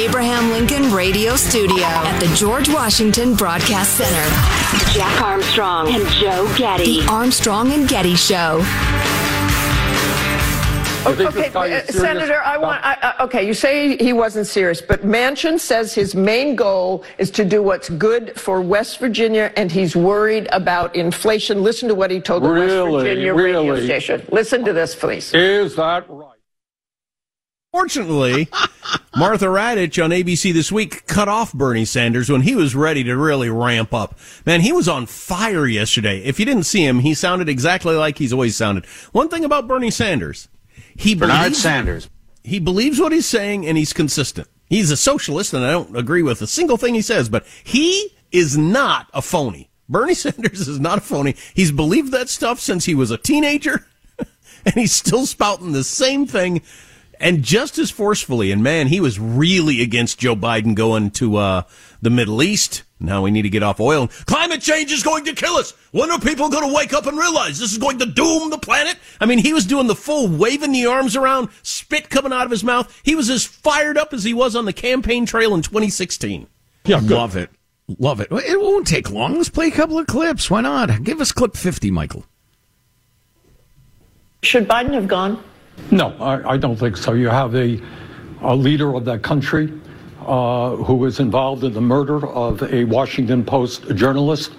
Abraham Lincoln Radio Studio at the George Washington Broadcast Center, Jack Armstrong and Joe Getty. The Armstrong and Getty Show. Okay, uh, Senator, I want. I, I, okay, you say he wasn't serious, but Manchin says his main goal is to do what's good for West Virginia, and he's worried about inflation. Listen to what he told the Really? West Virginia Really? radio station. Listen to this, please. Is that right? Fortunately, Martha Raddatz on ABC This Week cut off Bernie Sanders when he was ready to really ramp up. Man, he was on fire yesterday. If you didn't see him, he sounded exactly like he's always sounded. One thing about Bernie Sanders, he Bernard believes, Sanders. he believes what he's saying and he's consistent. He's a socialist and I don't agree with a single thing he says, but he is not a phony. Bernie Sanders is not a phony. He's believed that stuff since he was a teenager and he's still spouting the same thing and just as forcefully. And man, he was really against Joe Biden going to uh, the Middle East. Now we need to get off oil. Climate change is going to kill us. When are people going to wake up and realize this is going to doom the planet? I mean, he was doing the full waving the arms around, spit coming out of his mouth. He was as fired up as he was on the campaign trail in 2016. Yeah, love it. Love it. It won't take long. Let's play a couple of clips. Why not? Give us clip 50, Michael. Should Biden have gone? No, I, I don't think so. You have a, a leader of that country uh, who was involved in the murder of a Washington Post journalist.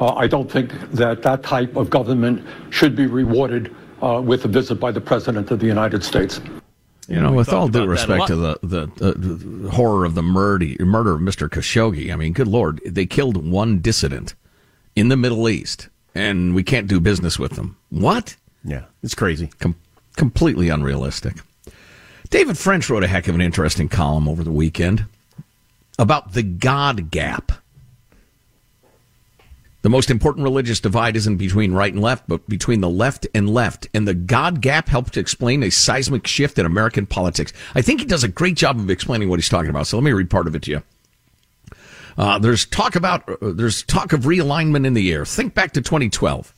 Uh, I don't think that that type of government should be rewarded uh, with a visit by the President of the United States. You know, with all due about that a respect to lot. the, the, the horror of the murder, murder of Mr. Khashoggi, I mean, good Lord, they killed one dissident in the Middle East, and we can't do business with them. What? Yeah, it's crazy. Com- completely unrealistic. David French wrote a heck of an interesting column over the weekend about the God gap. The most important religious divide isn't between right and left, but between the left and left. And the God gap helped to explain a seismic shift in American politics. I think he does a great job of explaining what he's talking about. So let me read part of it to you. Uh, there's talk about uh, there's talk of realignment in the air. Think back to 2012.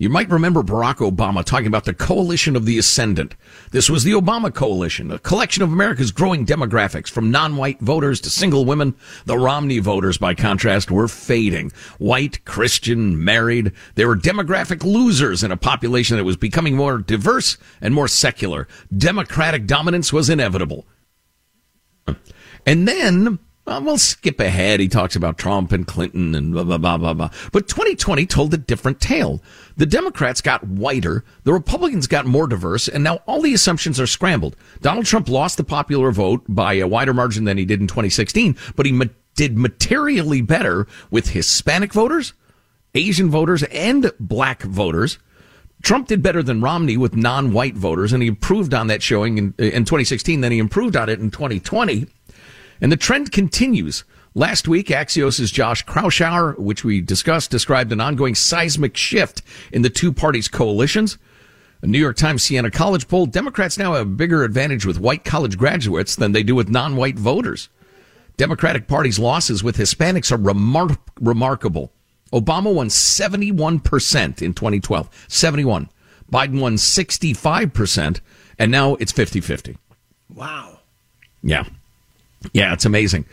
You might remember Barack Obama talking about the coalition of the ascendant. This was the Obama coalition, a collection of America's growing demographics from non-white voters to single women. The Romney voters, by contrast, were fading. White, Christian, married. They were demographic losers in a population that was becoming more diverse and more secular. Democratic dominance was inevitable. And then Uh, we'll skip ahead. He talks about Trump and Clinton and blah, blah, blah, blah, blah. But 2020 told a different tale. The Democrats got whiter, the Republicans got more diverse, and now all the assumptions are scrambled. Donald Trump lost the popular vote by a wider margin than he did in 2016, but he ma- did materially better with Hispanic voters, Asian voters, and black voters. Trump did better than Romney with non-white voters, and he improved on that showing in, in 2016. Then he improved on it in 2020. And the trend continues. Last week, Axios' Josh Kraushaar, which we discussed, described an ongoing seismic shift in the two parties' coalitions. A New York Times Siena College poll, Democrats now have a bigger advantage with white college graduates than they do with non-white voters. Democratic Party's losses with Hispanics are remar- remarkable. Obama won 71% in 2012. 71. Biden won 65%, and now it's 50-50. Wow. Yeah. Yeah, it's amazing.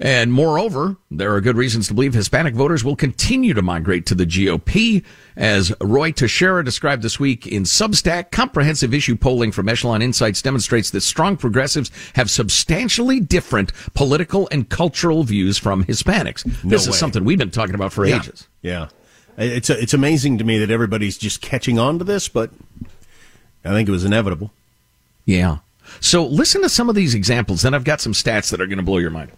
And moreover, there are good reasons to believe Hispanic voters will continue to migrate to the GOP. As Ruy Teixeira described this week in Substack, comprehensive issue polling from Echelon Insights demonstrates that strong progressives have substantially different political and cultural views from Hispanics. No this way. is something we've been talking about for yeah. ages. Yeah. It's, it's amazing to me that everybody's just catching on to this, but I think it was inevitable. Yeah. So listen to some of these examples, then I've got some stats that are going to blow your mind.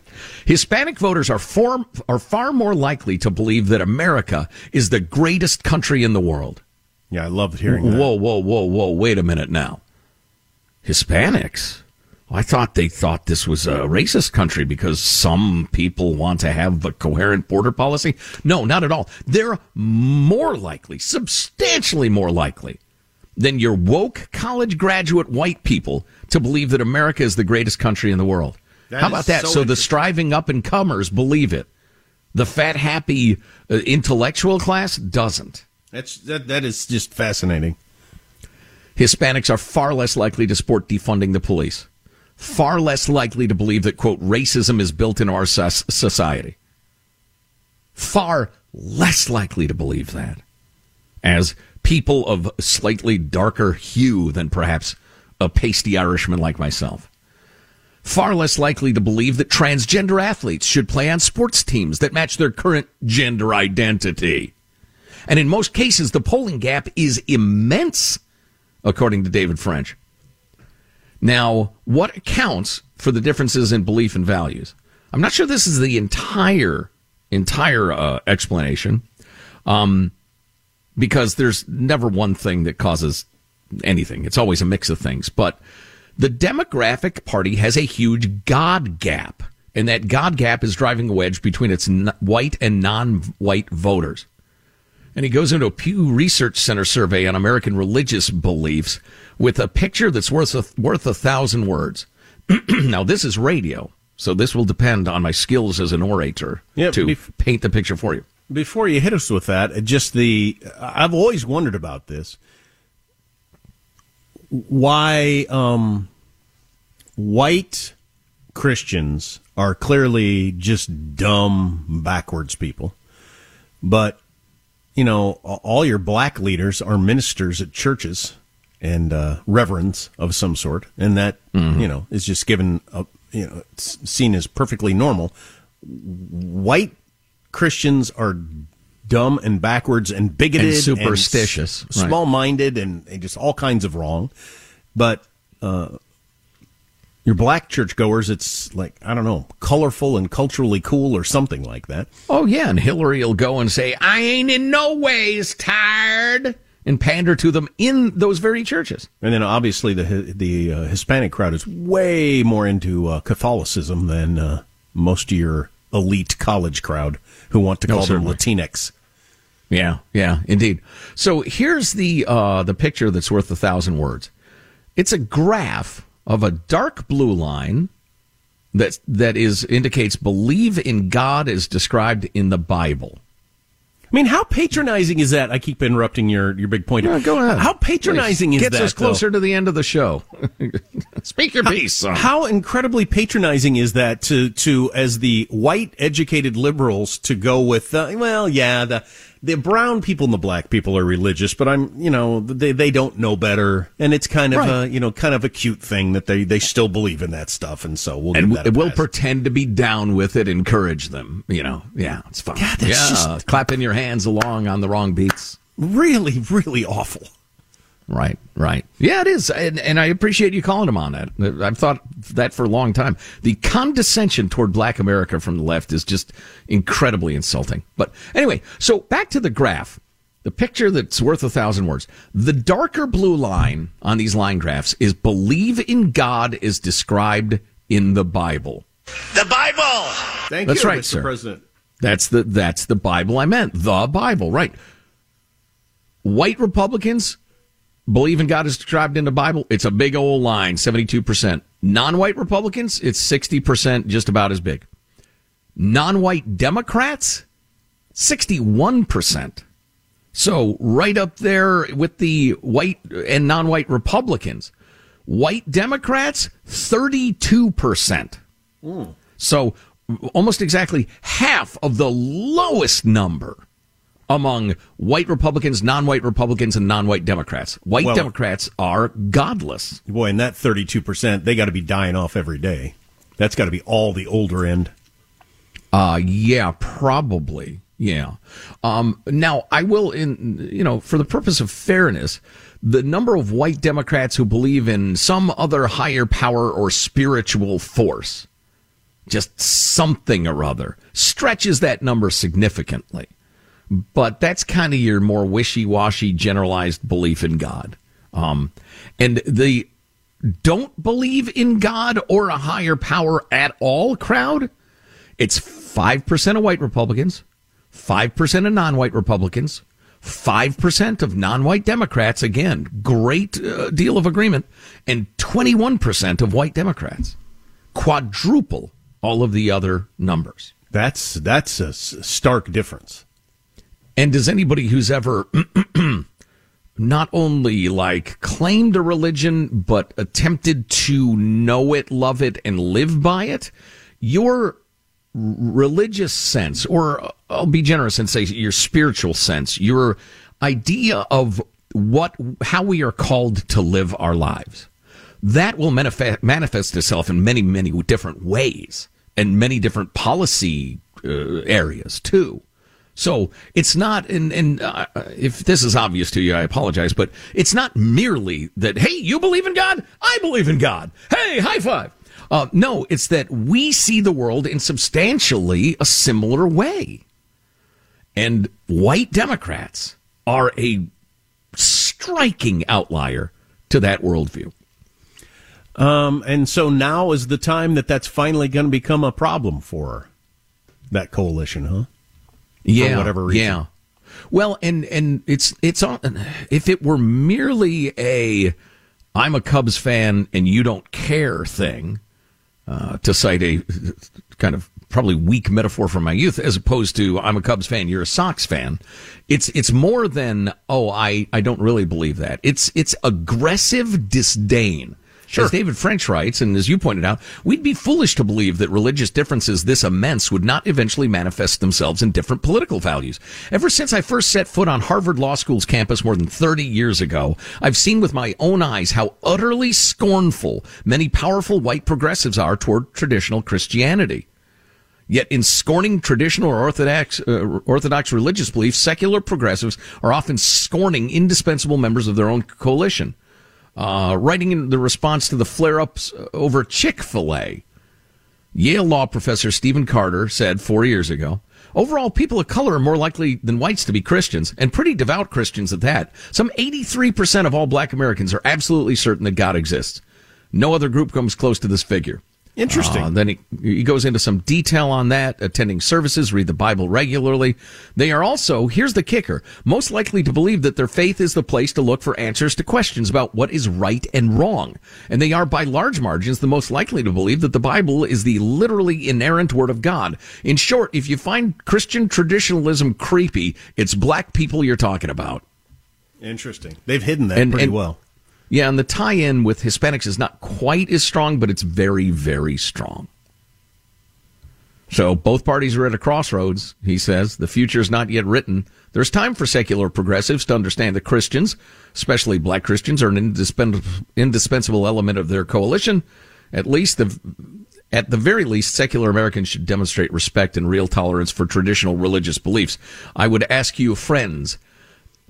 Hispanic voters are far, are far more likely to believe that America is the greatest country in the world. Yeah, I love hearing that. Whoa, whoa, whoa, whoa, wait a minute now. Hispanics? I thought they thought this was a racist country because some people want to have a coherent border policy. No, not at all. They're more likely, substantially more likely than your woke college graduate white people to believe that America is the greatest country in the world. That How about that? so So, the striving up and comers believe it. The fat, happy uh, intellectual class doesn't. That's, that, that is just fascinating. Hispanics are far less likely to support defunding the police, far less likely to believe that, quote, racism is built into our society. Far less likely to believe that as people of slightly darker hue than perhaps a pasty Irishman like myself. Far less likely to believe that transgender athletes should play on sports teams that match their current gender identity. And in most cases, the polling gap is immense, according to David French. Now, what accounts for the differences in belief and values? I'm not sure this is the entire entire uh, explanation, um, because there's never one thing that causes anything. It's always a mix of things. But the Demographic Party has a huge God gap, and that God gap is driving a wedge between its n- white and non-white voters. And he goes into a Pew Research Center survey on American religious beliefs with a picture that's worth a, worth a thousand words. now, this is radio, so this will depend on my skills as an orator Yeah, to paint the picture for you. Before you hit us with that, just the I've always wondered about this. Why um, white Christians are clearly just dumb, backwards people, but you know all your black leaders are ministers at churches and uh, reverends of some sort, and that you know is just given a, you know it's seen as perfectly normal. White Christians are dumb and backwards and bigoted And superstitious, and right. small-minded and, and just all kinds of wrong. But uh, your black churchgoers, it's like I don't know, colorful and culturally cool or something like that. Oh yeah, and Hillary will go and say, "I ain't in no ways tired," and pander to them in those very churches. And then obviously the the uh, Hispanic crowd is way more into uh, Catholicism than uh, most of your elite college crowd who want to No, call them certainly. Latinx. Yeah, yeah, indeed. So here's the uh, the picture that's worth a thousand words. It's a graph of a dark blue line that that is indicates believe in God as described in the Bible. I mean, how patronizing is that? I keep interrupting your, your big point. Yeah, go ahead. How patronizing Please. is Gets that? Gets us closer though? to the end of the show. Speak your piece. son. How incredibly patronizing is that to to as the white educated liberals to go with uh, well, yeah, the the brown people and the black people are religious, but I'm, you know, they, they don't know better. And it's kind of right. a, you know, kind of a cute thing that they, they still believe in that stuff. And so we'll and we'll pretend to be down with it, encourage them, you know. Yeah, it's fun. God, yeah, just... clapping your hands along on the wrong beats. Really, really awful. Right, right. Yeah, it is. And, and I appreciate you calling him on that. I've thought that for a long time. The condescension toward black America from the left is just incredibly insulting. But anyway, so back to the graph. The picture that's worth a thousand words. The darker blue line on these line graphs is believe in God is described in the Bible. The Bible. Thank that's you, right, Mr. sir. President. That's the that's the Bible I meant. The Bible, right. White Republicans believe in God is described in the Bible, it's a big old line, 72%. Non white Republicans, it's 60%, just about as big. Non white Democrats, 61%. So, right up there with the white and non white Republicans. White Democrats, 32%. Mm. So, almost exactly half of the lowest number among white Republicans, non-white Republicans, and non-white Democrats. White well, Democrats are godless. Boy, and that 32%, they got to be dying off every day. That's got to be all the older end. Uh, yeah, probably. Yeah. Um, now, I will, in, you know, for the purpose of fairness, the number of white Democrats who believe in some other higher power or spiritual force, just something or other, stretches that number significantly but that's kind of your more wishy-washy generalized belief in God. Um, and the don't believe in God or a higher power at all crowd, it's 5% of white Republicans, 5% of non-white Republicans, 5% of non-white Democrats, again, great uh, deal of agreement, and 21% of white Democrats. Quadruple all of the other numbers. That's that's a stark difference. And does anybody who's ever not only like claimed a religion, but attempted to know it, love it, and live by it, your religious sense, or I'll be generous and say your spiritual sense, your idea of what, how we are called to live our lives, that will manifest, manifest itself in many, many different ways and many different policy uh, areas too. So it's not, and, and uh, if this is obvious to you, I apologize, but it's not merely that, hey, you believe in God? I believe in God. Hey, high five. Uh, no, it's that we see the world in substantially a similar way. And white Democrats are a striking outlier to that worldview. Um, and so now is the time that that's finally going to become a problem for that coalition, huh? Yeah, whatever reason. Yeah. Well, and and it's it's on. If it were merely a "I'm a Cubs fan and you don't care" thing, uh, to cite a kind of probably weak metaphor from my youth, as opposed to "I'm a Cubs fan, you're a Sox fan," it's it's more than "Oh, I I don't really believe that." It's it's aggressive disdain Sure. As David French writes, and as you pointed out, we'd be foolish to believe that religious differences this immense would not eventually manifest themselves in different political values. Ever since I first set foot on Harvard Law School's campus more than 30 years ago, I've seen with my own eyes how utterly scornful many powerful white progressives are toward traditional Christianity. Yet in scorning traditional or orthodox, uh, orthodox religious beliefs, secular progressives are often scorning indispensable members of their own coalition. Uh, writing in the response to the flare ups over Chick fil A, Yale law professor Stephen Carter said four years ago Overall, people of color are more likely than whites to be Christians, and pretty devout Christians at that. Some 83% of all black Americans are absolutely certain that God exists. No other group comes close to this figure. Interesting. Uh, then he, he goes into some detail on that, attending services, read the Bible regularly. They are also, here's the kicker, most likely to believe that their faith is the place to look for answers to questions about what is right and wrong. And they are by large margins the most likely to believe that the Bible is the literally inerrant word of God. In short, if you find Christian traditionalism creepy, it's black people you're talking about. Interesting. They've hidden that and, pretty and, well. Yeah, and the tie-in with Hispanics is not quite as strong, but it's very, very strong. So both parties are at a crossroads, he says. The future is not yet written. There's time for secular progressives to understand that Christians, especially black Christians, are an indispensable element of their coalition. At least the, at the very least, secular Americans should demonstrate respect and real tolerance for traditional religious beliefs. I would ask you, friends,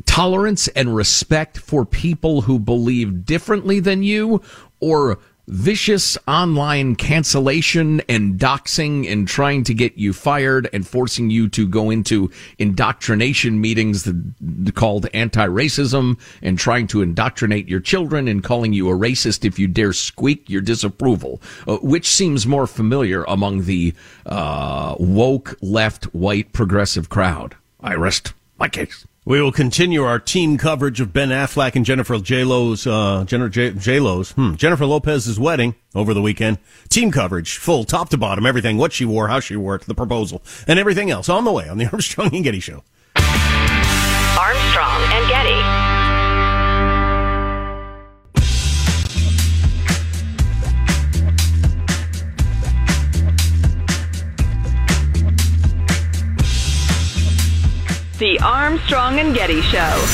tolerance and respect for people who believe differently than you or vicious online cancellation and doxing and trying to get you fired and forcing you to go into indoctrination meetings called anti-racism and trying to indoctrinate your children and calling you a racist if you dare squeak your disapproval, uh, which seems more familiar among the uh, woke left white progressive crowd. I rest my case. We will continue our team coverage of Ben Affleck and Jennifer J Lo's uh, J Lo's hmm, Jennifer Lopez's wedding over the weekend. Team coverage, full top to bottom, everything, what she wore, how she wore it, the proposal, and everything else on the way on the Armstrong and Getty Show. Armstrong Armstrong and Getty Show.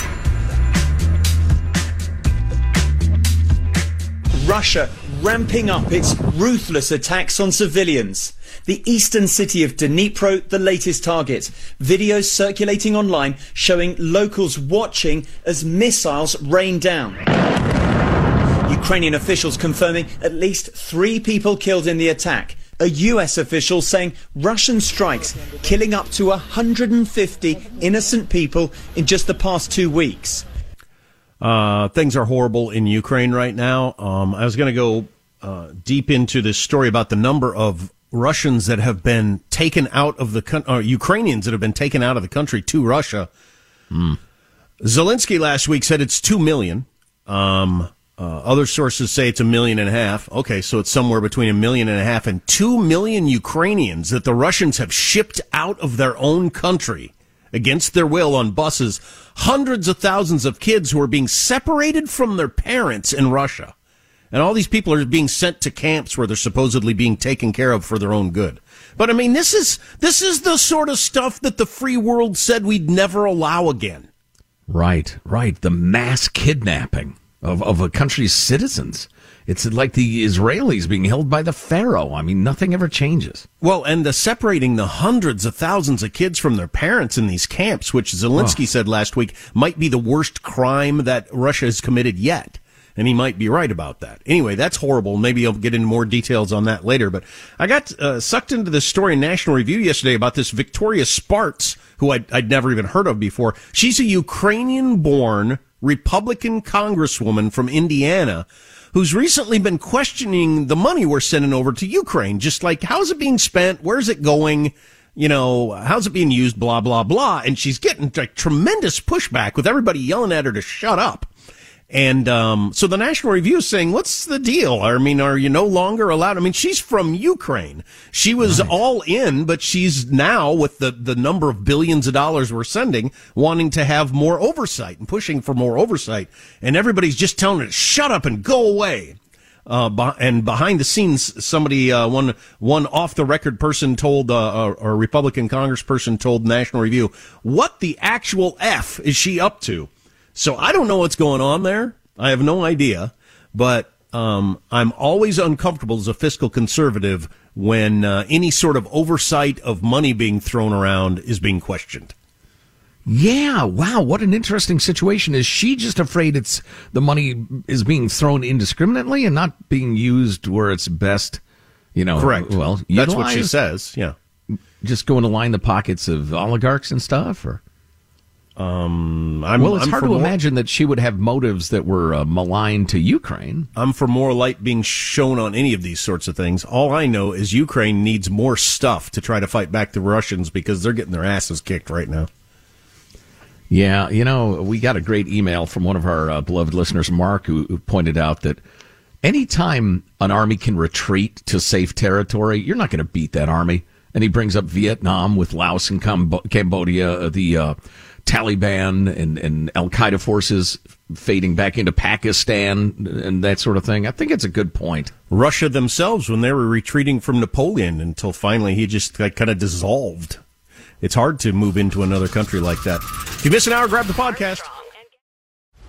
Russia ramping up its ruthless attacks on civilians. The eastern city of Dnipro, the latest target. Videos circulating online showing locals watching as missiles rain down. Ukrainian officials confirming at least three people killed in the attack a US official saying Russian strikes killing up to 150 innocent people in just the past two weeks. Uh, things are horrible in Ukraine right now. Um, I was going to go uh, deep into this story about the number of Russians that have been taken out of the country, uh, Ukrainians that have been taken out of the country to Russia. Mm. Zelensky last week said it's two million. Um, uh, other sources say it's a million and a half. Okay, so it's somewhere between a million and a half and two million Ukrainians that the Russians have shipped out of their own country against their will on buses. Hundreds of thousands of kids who are being separated from their parents in Russia. And all these people are being sent to camps where they're supposedly being taken care of for their own good. But I mean, this is, this is the sort of stuff that the free world said we'd never allow again. Right, right. The mass kidnapping of, of a country's citizens. It's like the Israelis being held by the Pharaoh. I mean, nothing ever changes. Well, and the separating the hundreds of thousands of kids from their parents in these camps, which Zelensky oh. said last week might be the worst crime that Russia has committed yet. And he might be right about that. Anyway, that's horrible. Maybe I'll get into more details on that later. But I got uh, sucked into this story in National Review yesterday about this Victoria Spartz, who I'd, I'd never even heard of before. She's a Ukrainian born Republican congresswoman from Indiana who's recently been questioning the money we're sending over to Ukraine. Just like, how's it being spent? Where's it going? You know, how's it being used? Blah, blah, blah. And she's getting like tremendous pushback with everybody yelling at her to shut up. And um, so the National Review is saying, what's the deal? I mean, are you no longer allowed? I mean, she's from Ukraine. She was right. all in, but she's now, with the, the number of billions of dollars we're sending, wanting to have more oversight and pushing for more oversight. And everybody's just telling her, shut up and go away. Uh, and behind the scenes, somebody, uh, one, one off the record person told, uh, a Republican congressperson told National Review, what the actual F is she up to? So I don't know what's going on there. I have no idea, but um, I'm always uncomfortable as a fiscal conservative when uh, any sort of oversight of money being thrown around is being questioned. Yeah, wow, what an interesting situation. Is she just afraid it's the money is being thrown indiscriminately and not being used where it's best, you know, correct. Well, that's what she says. Yeah. Just going to line the pockets of oligarchs and stuff or um, I'm, well, it's I'm hard to more, imagine that she would have motives that were uh, malign to Ukraine. I'm for more light being shown on any of these sorts of things. All I know is Ukraine needs more stuff to try to fight back the Russians because they're getting their asses kicked right now. Yeah, you know, we got a great email from one of our uh, beloved listeners, Mark, who, who pointed out that anytime an army can retreat to safe territory, you're not going to beat that army. And he brings up Vietnam with Laos and Cambodia, uh, the uh, Taliban and, and Al Qaeda forces fading back into Pakistan and that sort of thing. I think it's a good point. Russia themselves, when they were retreating from Napoleon until finally he just like, kind of dissolved. It's hard to move into another country like that. If you miss an hour, grab the podcast.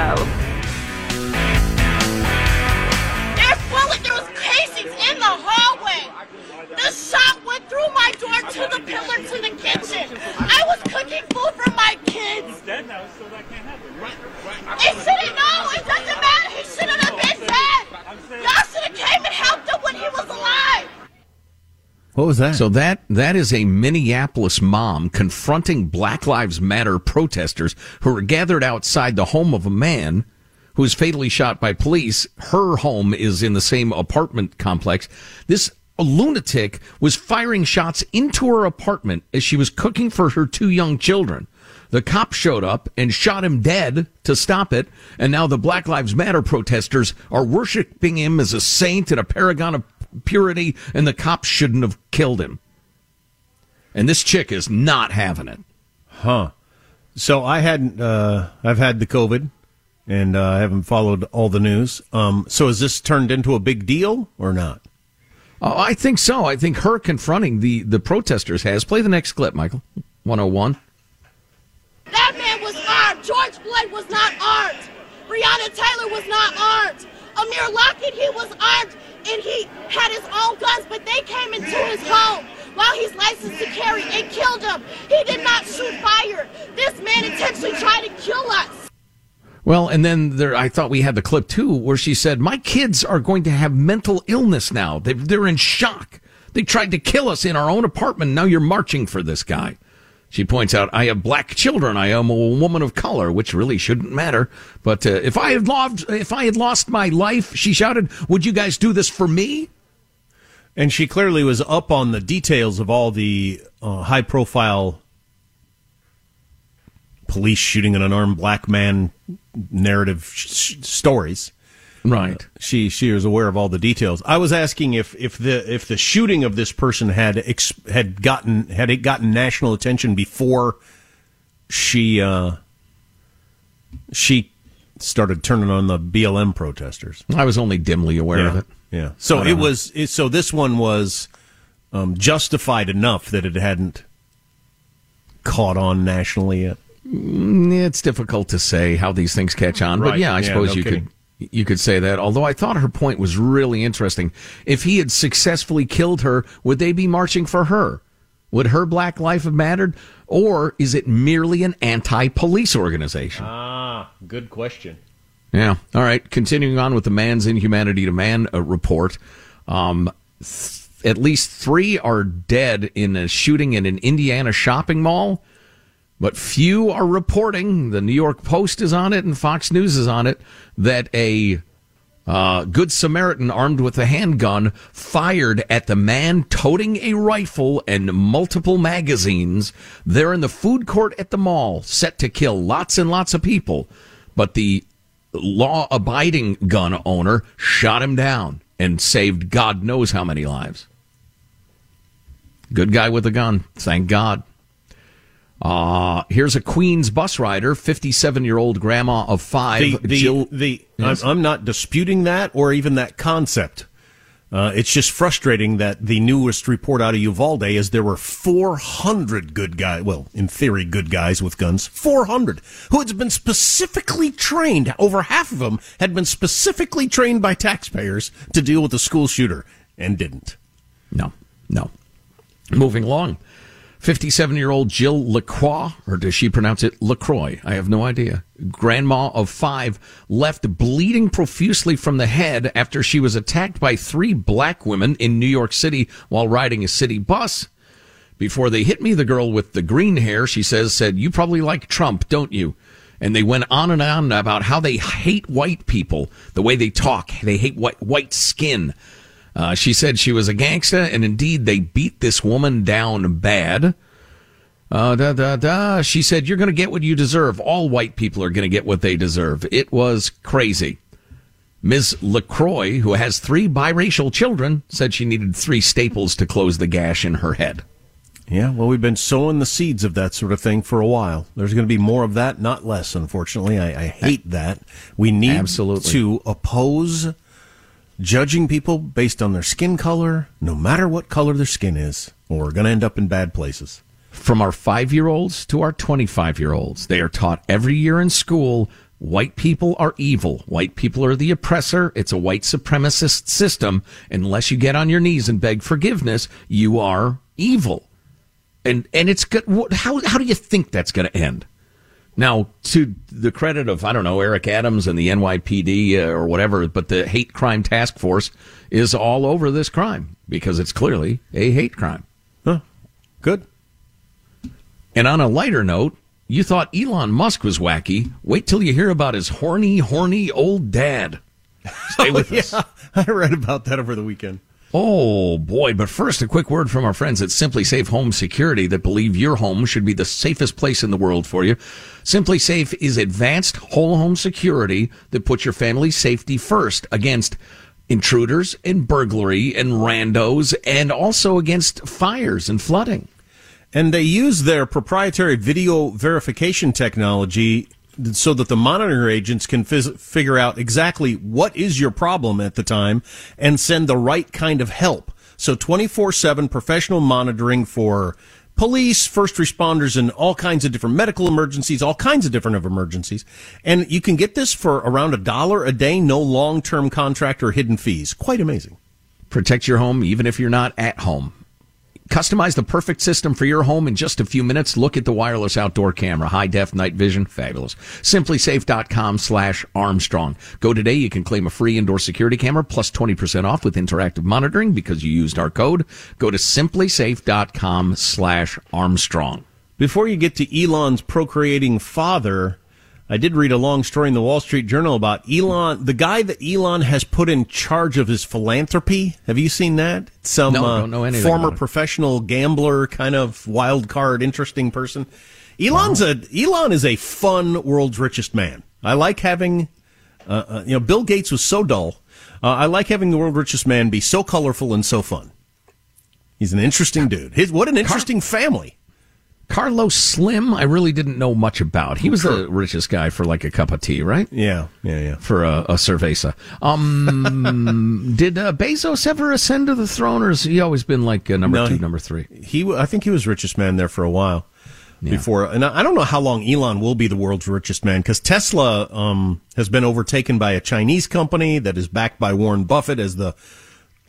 Show. There's bullet, there was casings in the hallway. The shot went through my door to the pillar to the kitchen. I was cooking food for my kids. He's dead now, so that can't happen. It shouldn't know. It doesn't matter. He shouldn't have been dead. Y'all should have came and helped him when he was alive. What was that? So that that is a Minneapolis mom confronting Black Lives Matter protesters who were gathered outside the home of a man who was fatally shot by police. Her home is in the same apartment complex. This lunatic was firing shots into her apartment as she was cooking for her two young children. The cops showed up and shot him dead to stop it, and now the Black Lives Matter protesters are worshiping him as a saint and a paragon of purity, and the cops shouldn't have killed him. And this chick is not having it. Huh. So I hadn't. Uh, I've had the COVID, and uh, I haven't followed all the news. Um, so has this turned into a big deal or not? Oh, I think so. I think her confronting the the protesters has. Play the next clip, Michael. One hundred one. That man was armed. George Floyd was not armed. Breonna Taylor was not armed. Amir Lockett, he was armed and he had his own guns, but they came into his home while he's licensed to carry and killed him. He did not shoot fire. This man intentionally tried to kill us. Well, and then there, I thought we had the clip too, where she said, "My kids are going to have mental illness now. They, they're in shock. They tried to kill us in our own apartment. Now you're marching for this guy." She points out, I have black children. I am a woman of color, which really shouldn't matter. But uh, if I had lost, if I had lost my life, she shouted, would you guys do this for me? And she clearly was up on the details of all the uh, high profile police shooting an unarmed black man narrative sh- stories. Right. Uh, she she was aware of all the details. I was asking if if the if the shooting of this person had ex, had gotten had it gotten national attention before she uh, she started turning on the BLM protesters. I was only dimly aware yeah. of it. Yeah. So it was it, so this one was um, justified enough that it hadn't caught on nationally yet. Mm, It's difficult to say how these things catch on, but yeah, I Yeah, suppose no you kidding. could you could say that. Although I thought her point was really interesting. If he had successfully killed her, would they be marching for her? Would her black life have mattered, or is it merely an anti-police organization? Ah, good question. Yeah. All right. Continuing on with the man's inhumanity to man uh, report. Um, th- at least three are dead in a shooting in an Indiana shopping mall, but few are reporting. The New York Post is on it and Fox News is on it that a uh, good Samaritan armed with a handgun fired at the man toting a rifle and multiple magazines there in the food court at the mall, set to kill lots and lots of people. But the law abiding gun owner shot him down and saved God knows how many lives. Good guy with a gun. Thank God. Uh, here's a Queens bus rider, 57 year old grandma of five. The, the, Jill- the, Yes. I'm, I'm not disputing that or even that concept. Uh, it's just frustrating that the newest report out of Uvalde is there were 400 good guys, well, in theory, good guys with guns, 400, who had been specifically trained, over half of them had been specifically trained by taxpayers to deal with the school shooter and didn't. No, no. Moving along. 57 year old Jill LaCroix, or does she pronounce it LaCroix? I have no idea. Grandma of five left bleeding profusely from the head after she was attacked by three black women in New York City while riding a city bus. Before they hit me, the girl with the green hair, she says, said, You probably like Trump, don't you? And they went on and on about how they hate white people, the way they talk. They hate white, white skin. Uh, she said she was a gangster, and indeed they beat this woman down bad. Uh, da, da, da. She said, You're going to get what you deserve. All white people are going to get what they deserve. It was crazy. Ms. LaCroix, who has three biracial children, said she needed three staples to close the gash in her head. Yeah, well, we've been sowing the seeds of that sort of thing for a while. There's going to be more of that, not less, unfortunately. I, I hate that. We need Absolutely. to oppose judging people based on their skin color, no matter what color their skin is, or we're going to end up in bad places. From our five year olds to our 25 year olds, they are taught every year in school white people are evil. White people are the oppressor. It's a white supremacist system. Unless you get on your knees and beg forgiveness, you are evil. And, and it's good. How, how do you think that's going to end? Now, to the credit of, I don't know, Eric Adams and the NYPD uh, or whatever, but the hate crime task force is all over this crime because it's clearly a hate crime. Huh. Good. And on a lighter note, you thought Elon Musk was wacky. Wait till you hear about his horny, horny old dad. Stay with us. yeah, I read about that over the weekend. Oh boy, but first a quick word from our friends at SimpliSafe Home Security that believe your home should be the safest place in the world for you. SimpliSafe is advanced whole home security that puts your family's safety first against intruders and burglary and randos and also against fires and flooding. And they use their proprietary video verification technology so that the monitor agents can figure out exactly what is your problem at the time and send the right kind of help. So 24-7 professional monitoring for police, first responders, and all kinds of different medical emergencies, all kinds of different of emergencies. And you can get this for around a dollar a day, no long-term contract or hidden fees. Quite amazing. Protect your home even if you're not at home. Customize the perfect system for your home in just a few minutes. Look at the wireless outdoor camera, high def night vision, fabulous. Simplisafe.com slash Armstrong. Go today. You can claim a free indoor security camera plus 20% off with interactive monitoring because you used our code. Go to simplisafe.com slash Armstrong. Before you get to Elon's procreating father, I did read a long story in the Wall Street Journal about Elon, the guy that Elon has put in charge of his philanthropy. Have you seen that? Some No, uh, don't know anything former professional gambler, kind of wild card, interesting person. Elon's a Elon is a fun world's richest man. I like having, uh, uh, you know, Bill Gates was so dull. Uh, I like having the world's richest man be so colorful and so fun. He's an interesting dude. His what an interesting family. Carlos Slim, I really didn't know much about. He was the richest guy for like a cup of tea, right? Yeah, yeah, yeah. For a, a cerveza. Um, did uh, Bezos ever ascend to the throne, or has he always been like uh, number No, two, he- number three? He, I think he was richest man there for a while. Yeah. before. And I I don't know how long Elon will be the world's richest man because Tesla um, has been overtaken by a Chinese company that is backed by Warren Buffett as the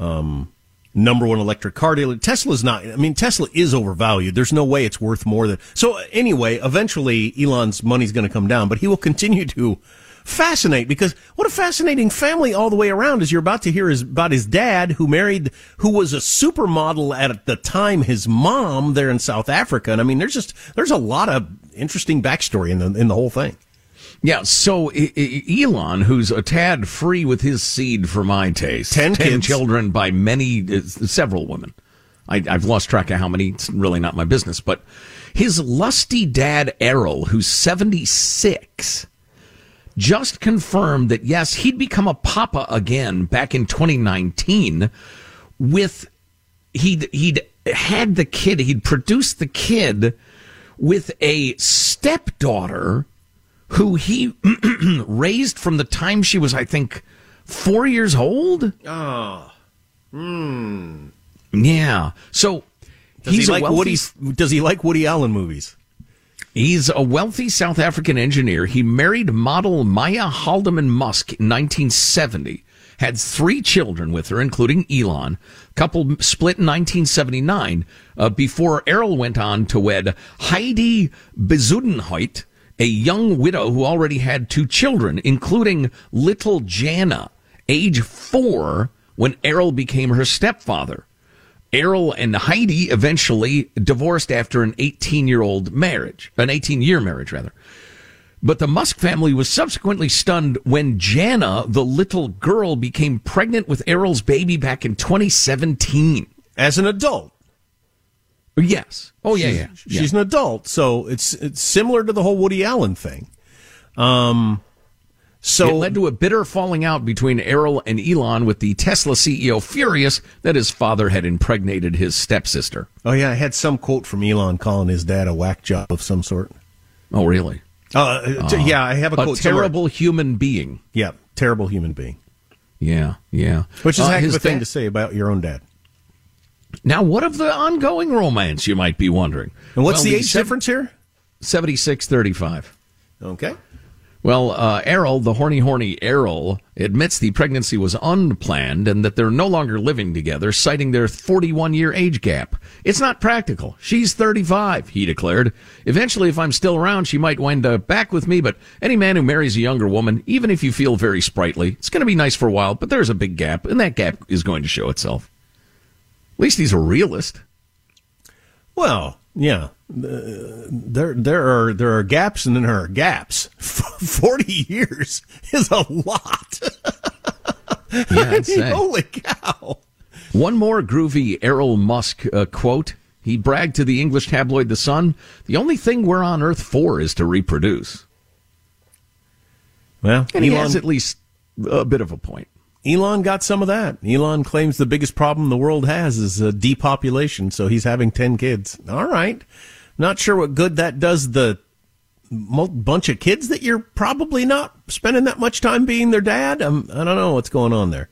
um, number one electric car dealer. Tesla's not. I mean, Tesla is overvalued. There's no way it's worth more than. So anyway, eventually Elon's money's going to come down, but he will continue to fascinate because what a fascinating family all the way around. As you're about to hear is about his dad who married, who was a supermodel at the time, his mom there in South Africa. And I mean, there's just there's a lot of interesting backstory in the in the whole thing. Yeah, so I- I- Elon, who's a tad free with his seed for my taste, Ten kids. children by many, uh, several women. I, I've lost track of how many. It's really not my business. But his lusty dad, Errol, who's 76, just confirmed that yes, he'd become a papa again back in 2019 with he'd he'd had the kid, he'd produced the kid with a stepdaughter who he raised from the time she was, I think, four years old. Oh, hmm. Yeah. So Does he's he like wealthy- Woody? Does he like Woody Allen movies? He's a wealthy South African engineer. He married model Maya Haldeman Musk in 1970. Had three children with her, including Elon. Couple split in 1979 uh, before Errol went on to wed Heidi Bezuidenhout, a young widow who already had two children, including little Jana, age four, when Errol became her stepfather. Errol and Heidi eventually divorced after an 18 year old marriage, an 18 year marriage, rather. But the Musk family was subsequently stunned when Jana, the little girl, became pregnant with Errol's baby back in 2017. As an adult. Yes. Oh, yeah, She's- yeah. She's an adult, so it's it's similar to the whole Woody Allen thing. Um, so it led to a bitter falling out between Errol and Elon, with the Tesla CEO furious that his father had impregnated his stepsister. Oh yeah, I had some quote from Elon calling his dad a whack job of some sort. Oh, really? Uh, t- yeah, I have a, a quote. somewhere. terrible human being. Yeah, terrible human being. Yeah, yeah. Which is Uh, a heck of a thing to say about your own dad. Now, what of the ongoing romance, you might be wondering? And what's Well, the age difference here? 76 35. Okay. Well, uh, Errol, the horny, horny Errol, admits the pregnancy was unplanned and that they're no longer living together, citing their 41 year age gap. It's not practical. She's 35, he declared. Eventually, if I'm still around, she might wind up back with me, but any man who marries a younger woman, even if you feel very sprightly, it's going to be nice for a while, but there's a big gap, and that gap is going to show itself. At least he's a realist. Well, yeah. Uh, there there are there are gaps and then there are gaps. Forty years is a lot. Yeah, I'd say. Holy cow! One more groovy Errol Musk uh, quote. He bragged to the English tabloid The Sun, the only thing we're on Earth for is to reproduce. Well, And he Elon- has at least a bit of a point. Elon got some of that. Elon claims the biggest problem the world has is uh, depopulation, so he's having 10 kids. All right. Not sure what good that does the bunch of kids that you're probably not spending that much time being their dad. Um, I don't know what's going on there.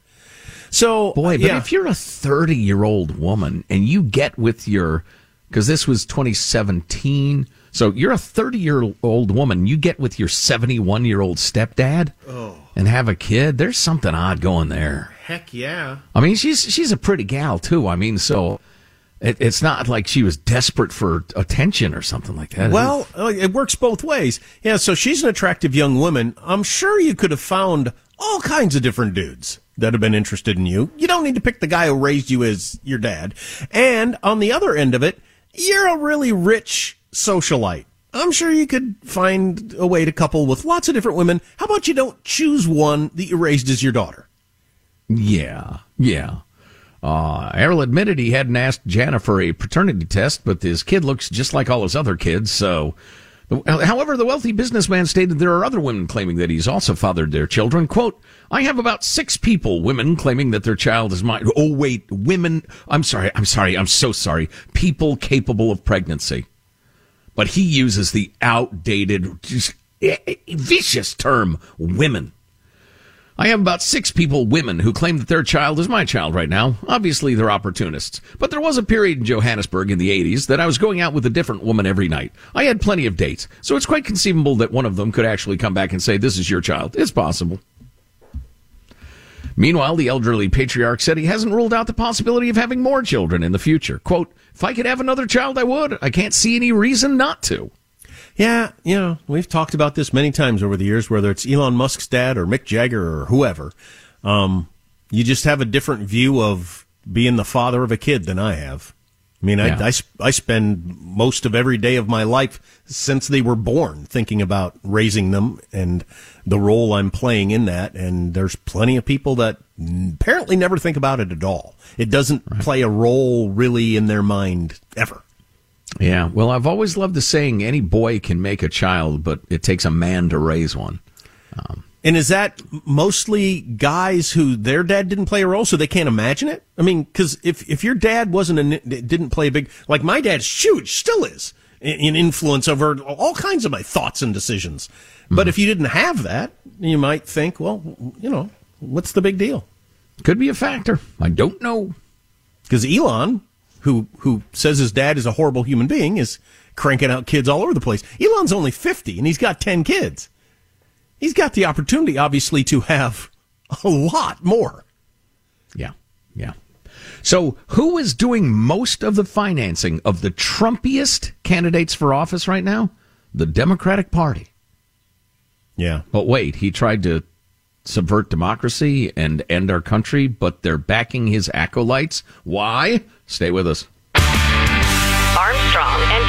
So, Boy, but yeah. if you're a 30 year old woman and you get with your, because this was 2017, so you're a 30 year old woman, you get with your 71 year old stepdad Oh. and have a kid, there's something odd going there. Heck yeah. I mean, she's she's a pretty gal too. I mean, so it, it's not like she was desperate for attention or something like that. Well, it works both ways. Yeah, so she's an attractive young woman. I'm sure you could have found all kinds of different dudes that have been interested in you. You don't need to pick the guy who raised you as your dad. And on the other end of it, you're a really rich socialite. I'm sure you could find a way to couple with lots of different women. How about you don't choose one that you raised as your daughter? Yeah, yeah. Uh, Errol admitted he hadn't asked Jana for a paternity test, but his kid looks just like all his other kids, so. However, the wealthy businessman stated there are other women claiming that he's also fathered their children. Quote, I have about six people, women claiming that their child is mine. Oh, wait, women. I'm sorry. I'm sorry. I'm so sorry. People capable of pregnancy. But he uses the outdated, eh, eh, vicious term, women. I have about six people, women, who claim that their child is my child right now. Obviously, they're opportunists. But there was a period in Johannesburg in the 80s that I was going out with a different woman every night. I had plenty of dates, so it's quite conceivable that one of them could actually come back and say, This is your child. It's possible. Meanwhile, the elderly patriarch said he hasn't ruled out the possibility of having more children in the future. Quote, If I could have another child, I would. I can't see any reason not to. Yeah, you know, we've talked about this many times over the years, whether it's Elon Musk's dad or Mick Jagger or whoever. Um, you just have a different view of being the father of a kid than I have. I mean, yeah. I, I, I, spend most of every day of my life since they were born thinking about raising them and the role I'm playing in that. And there's plenty of people that apparently never think about it at all. It doesn't right. play a role really in their mind ever. Yeah, well, I've always loved the saying, any boy can make a child, but it takes a man to raise one. Um, and is that mostly guys who their dad didn't play a role, so they can't imagine it? I mean, because if, if your dad wasn't a, didn't play a big, like my dad's huge, still is, in influence over all kinds of my thoughts and decisions. But mm-hmm. if you didn't have that, you might think, well, you know, what's the big deal? Could be a factor. I don't know. Because Elon who who says his dad is a horrible human being, is cranking out kids all over the place. Elon's only 50 and he's got 10 kids. He's got the opportunity, obviously, to have a lot more. Yeah, yeah. So, who is doing most of the financing of the Trumpiest candidates for office right now? The Democratic Party. Yeah. But wait, he tried to subvert democracy and end our country, but they're backing his acolytes. Why? Stay with us. Armstrong and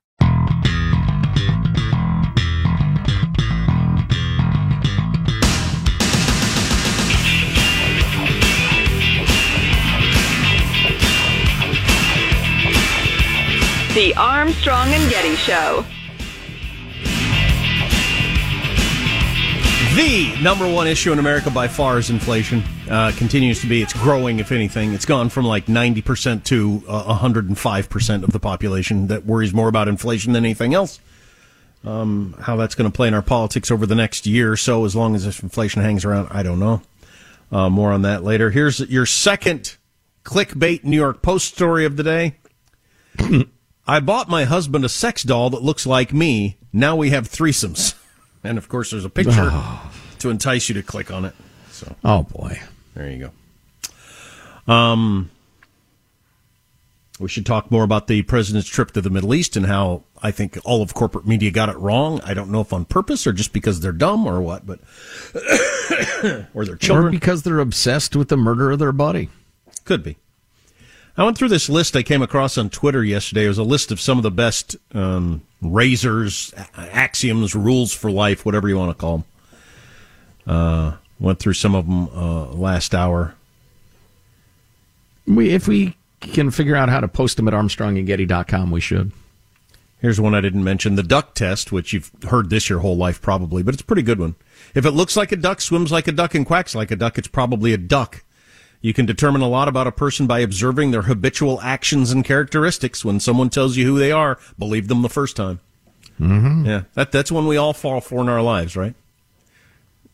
The Armstrong and Getty Show. The number one issue in America by far is inflation. Uh, continues to be. It's growing, if anything. It's gone from like 90% to uh, 105% of the population that worries more about inflation than anything else. Um, how that's going to play in our politics over the next year or so, as long as this inflation hangs around, I don't know. Uh, more on that later. Here's your second clickbait New York Post story of the day. I bought my husband a sex doll that looks like me. Now we have threesomes. And of course, there's a picture to entice you to click on it. So, oh boy, there you go. Um, we should talk more about the president's trip to the Middle East and how I think all of corporate media got it wrong. I don't know if on purpose or just because they're dumb or what, but or their children, or because they're obsessed with the murder of their buddy. Could be. I went through this list I came across on Twitter yesterday. It was a list of some of the best um, razors, axioms, rules for life, whatever you want to call them. Uh, went through some of them uh, last hour. We, if we can figure out how to post them at ArmstrongandGetty.com, we should. Here's one I didn't mention: the duck test, which you've heard this your whole life probably, but it's a pretty good one. If it looks like a duck, swims like a duck, and quacks like a duck, it's probably a duck. You can determine a lot about a person by observing their habitual actions and characteristics. When someone tells you who they are, believe them the first time. Mm-hmm. Yeah, that, that's one we all fall for in our lives, right?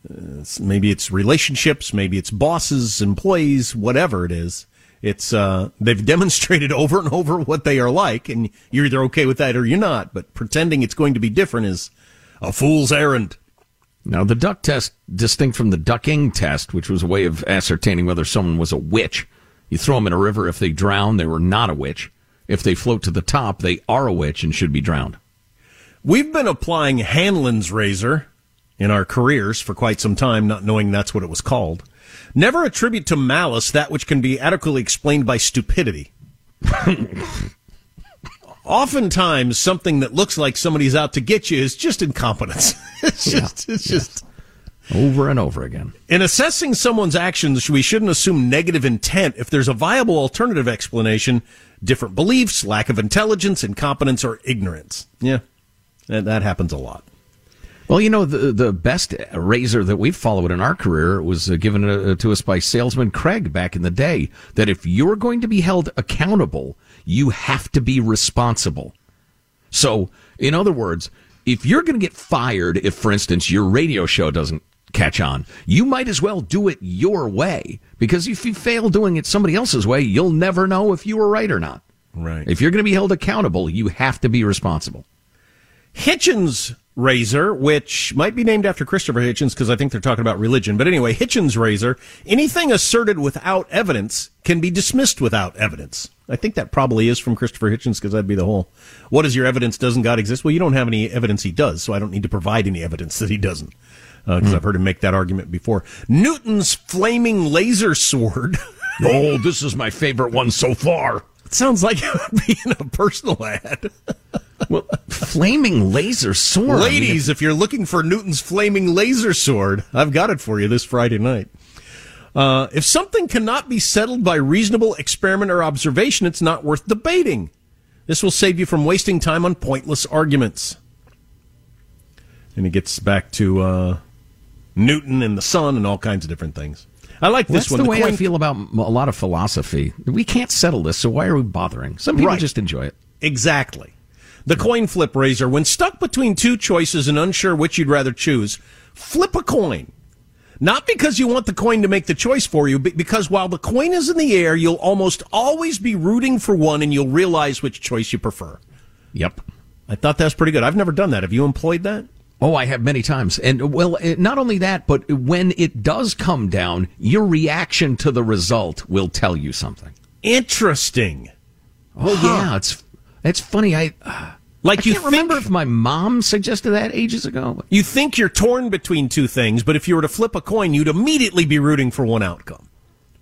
Uh, maybe it's relationships, maybe it's bosses, employees, whatever it is. It's uh, they've demonstrated over and over what they are like, and you're either okay with that or you're not. But pretending it's going to be different is a fool's errand. Now, the duck test, distinct from the ducking test, which was a way of ascertaining whether someone was a witch. You throw them in a river. If they drown, they were not a witch. If they float to the top, they are a witch and should be drowned. We've been applying Hanlon's razor in our careers for quite some time, not knowing that's what it was called. Never attribute to malice that which can be adequately explained by stupidity. oftentimes something that looks like somebody's out to get you is just incompetence. it's just, yeah. it's just over and over again. In assessing someone's actions, we shouldn't assume negative intent if there's a viable alternative explanation, different beliefs, lack of intelligence, incompetence, or ignorance. Yeah, that, that happens a lot. Well, you know, the the best razor that we've followed in our career was uh, given uh, to us by salesman Craig back in the day. That if you're going to be held accountable, you have to be responsible. So, in other words, if you're going to get fired, if, for instance, your radio show doesn't catch on, you might as well do it your way. Because if you fail doing it somebody else's way, you'll never know if you were right or not. Right. If you're going to be held accountable, you have to be responsible. Hitchens razor, which might be named after Christopher Hitchens because I think they're talking about religion. But anyway, Hitchens razor, anything asserted without evidence can be dismissed without evidence. I think that probably is from Christopher Hitchens because that'd be the whole, what is your evidence? Doesn't God exist? Well, you don't have any evidence he does, so I don't need to provide any evidence that he doesn't. Because uh, mm. I've heard him make that argument before. Newton's flaming laser sword. oh, this is my favorite one so far. It sounds like it would be in a personal ad. well, flaming laser sword. Ladies, I mean, if you're looking for Newton's flaming laser sword, I've got it for you this Friday night. Uh, if something cannot be settled by reasonable experiment or observation, it's not worth debating. This will save you from wasting time on pointless arguments. And it gets back to uh, Newton and the sun and all kinds of different things. I like this That's one. the, the way coin... I feel about a lot of philosophy. We can't settle this, so why are we bothering? Some people right. just enjoy it. Exactly. The coin flip razor. When stuck between two choices and unsure which you'd rather choose, flip a coin. Not because you want the coin to make the choice for you, but because while the coin is in the air, you'll almost always be rooting for one and you'll realize which choice you prefer. Yep. I thought that's pretty good. I've never done that. Have you employed that? Oh, I have many times. And well, not only that, but when it does come down, your reaction to the result will tell you something. Interesting. Oh, huh. yeah. It's, it's funny. I, uh, like I you think, remember if my mom suggested that ages ago. You think you're torn between two things, but if you were to flip a coin, you'd immediately be rooting for one outcome.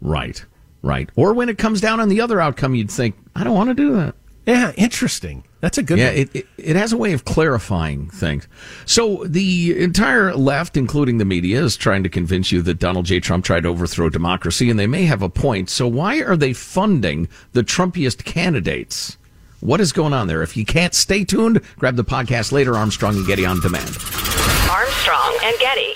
Right, right. Or when it comes down on the other outcome, you'd think, I don't want to do that. Yeah, interesting. That's a good yeah. It, it, it has a way of clarifying things. So the entire left, including the media, is trying to convince you that Donald J. Trump tried to overthrow democracy, and they may have a point. So why are they funding the Trumpiest candidates? What is going on there? If you can't stay tuned, grab the podcast later, Armstrong and Getty on demand. Armstrong and Getty.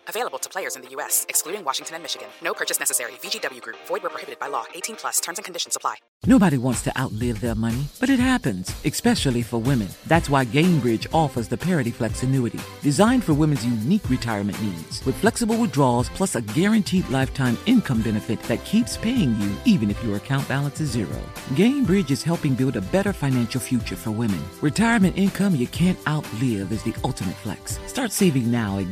Available to players in the U.S., excluding Washington and Michigan. No purchase necessary. VGW Group. Void where prohibited by law. 18 plus. Terms and conditions apply. Nobody wants to outlive their money, but it happens, especially for women. That's why Gainbridge offers the Parity Flex annuity, designed for women's unique retirement needs, with flexible withdrawals plus a guaranteed lifetime income benefit that keeps paying you even if your account balance is zero. Gainbridge is helping build a better financial future for women. Retirement income you can't outlive is the ultimate flex. Start saving now at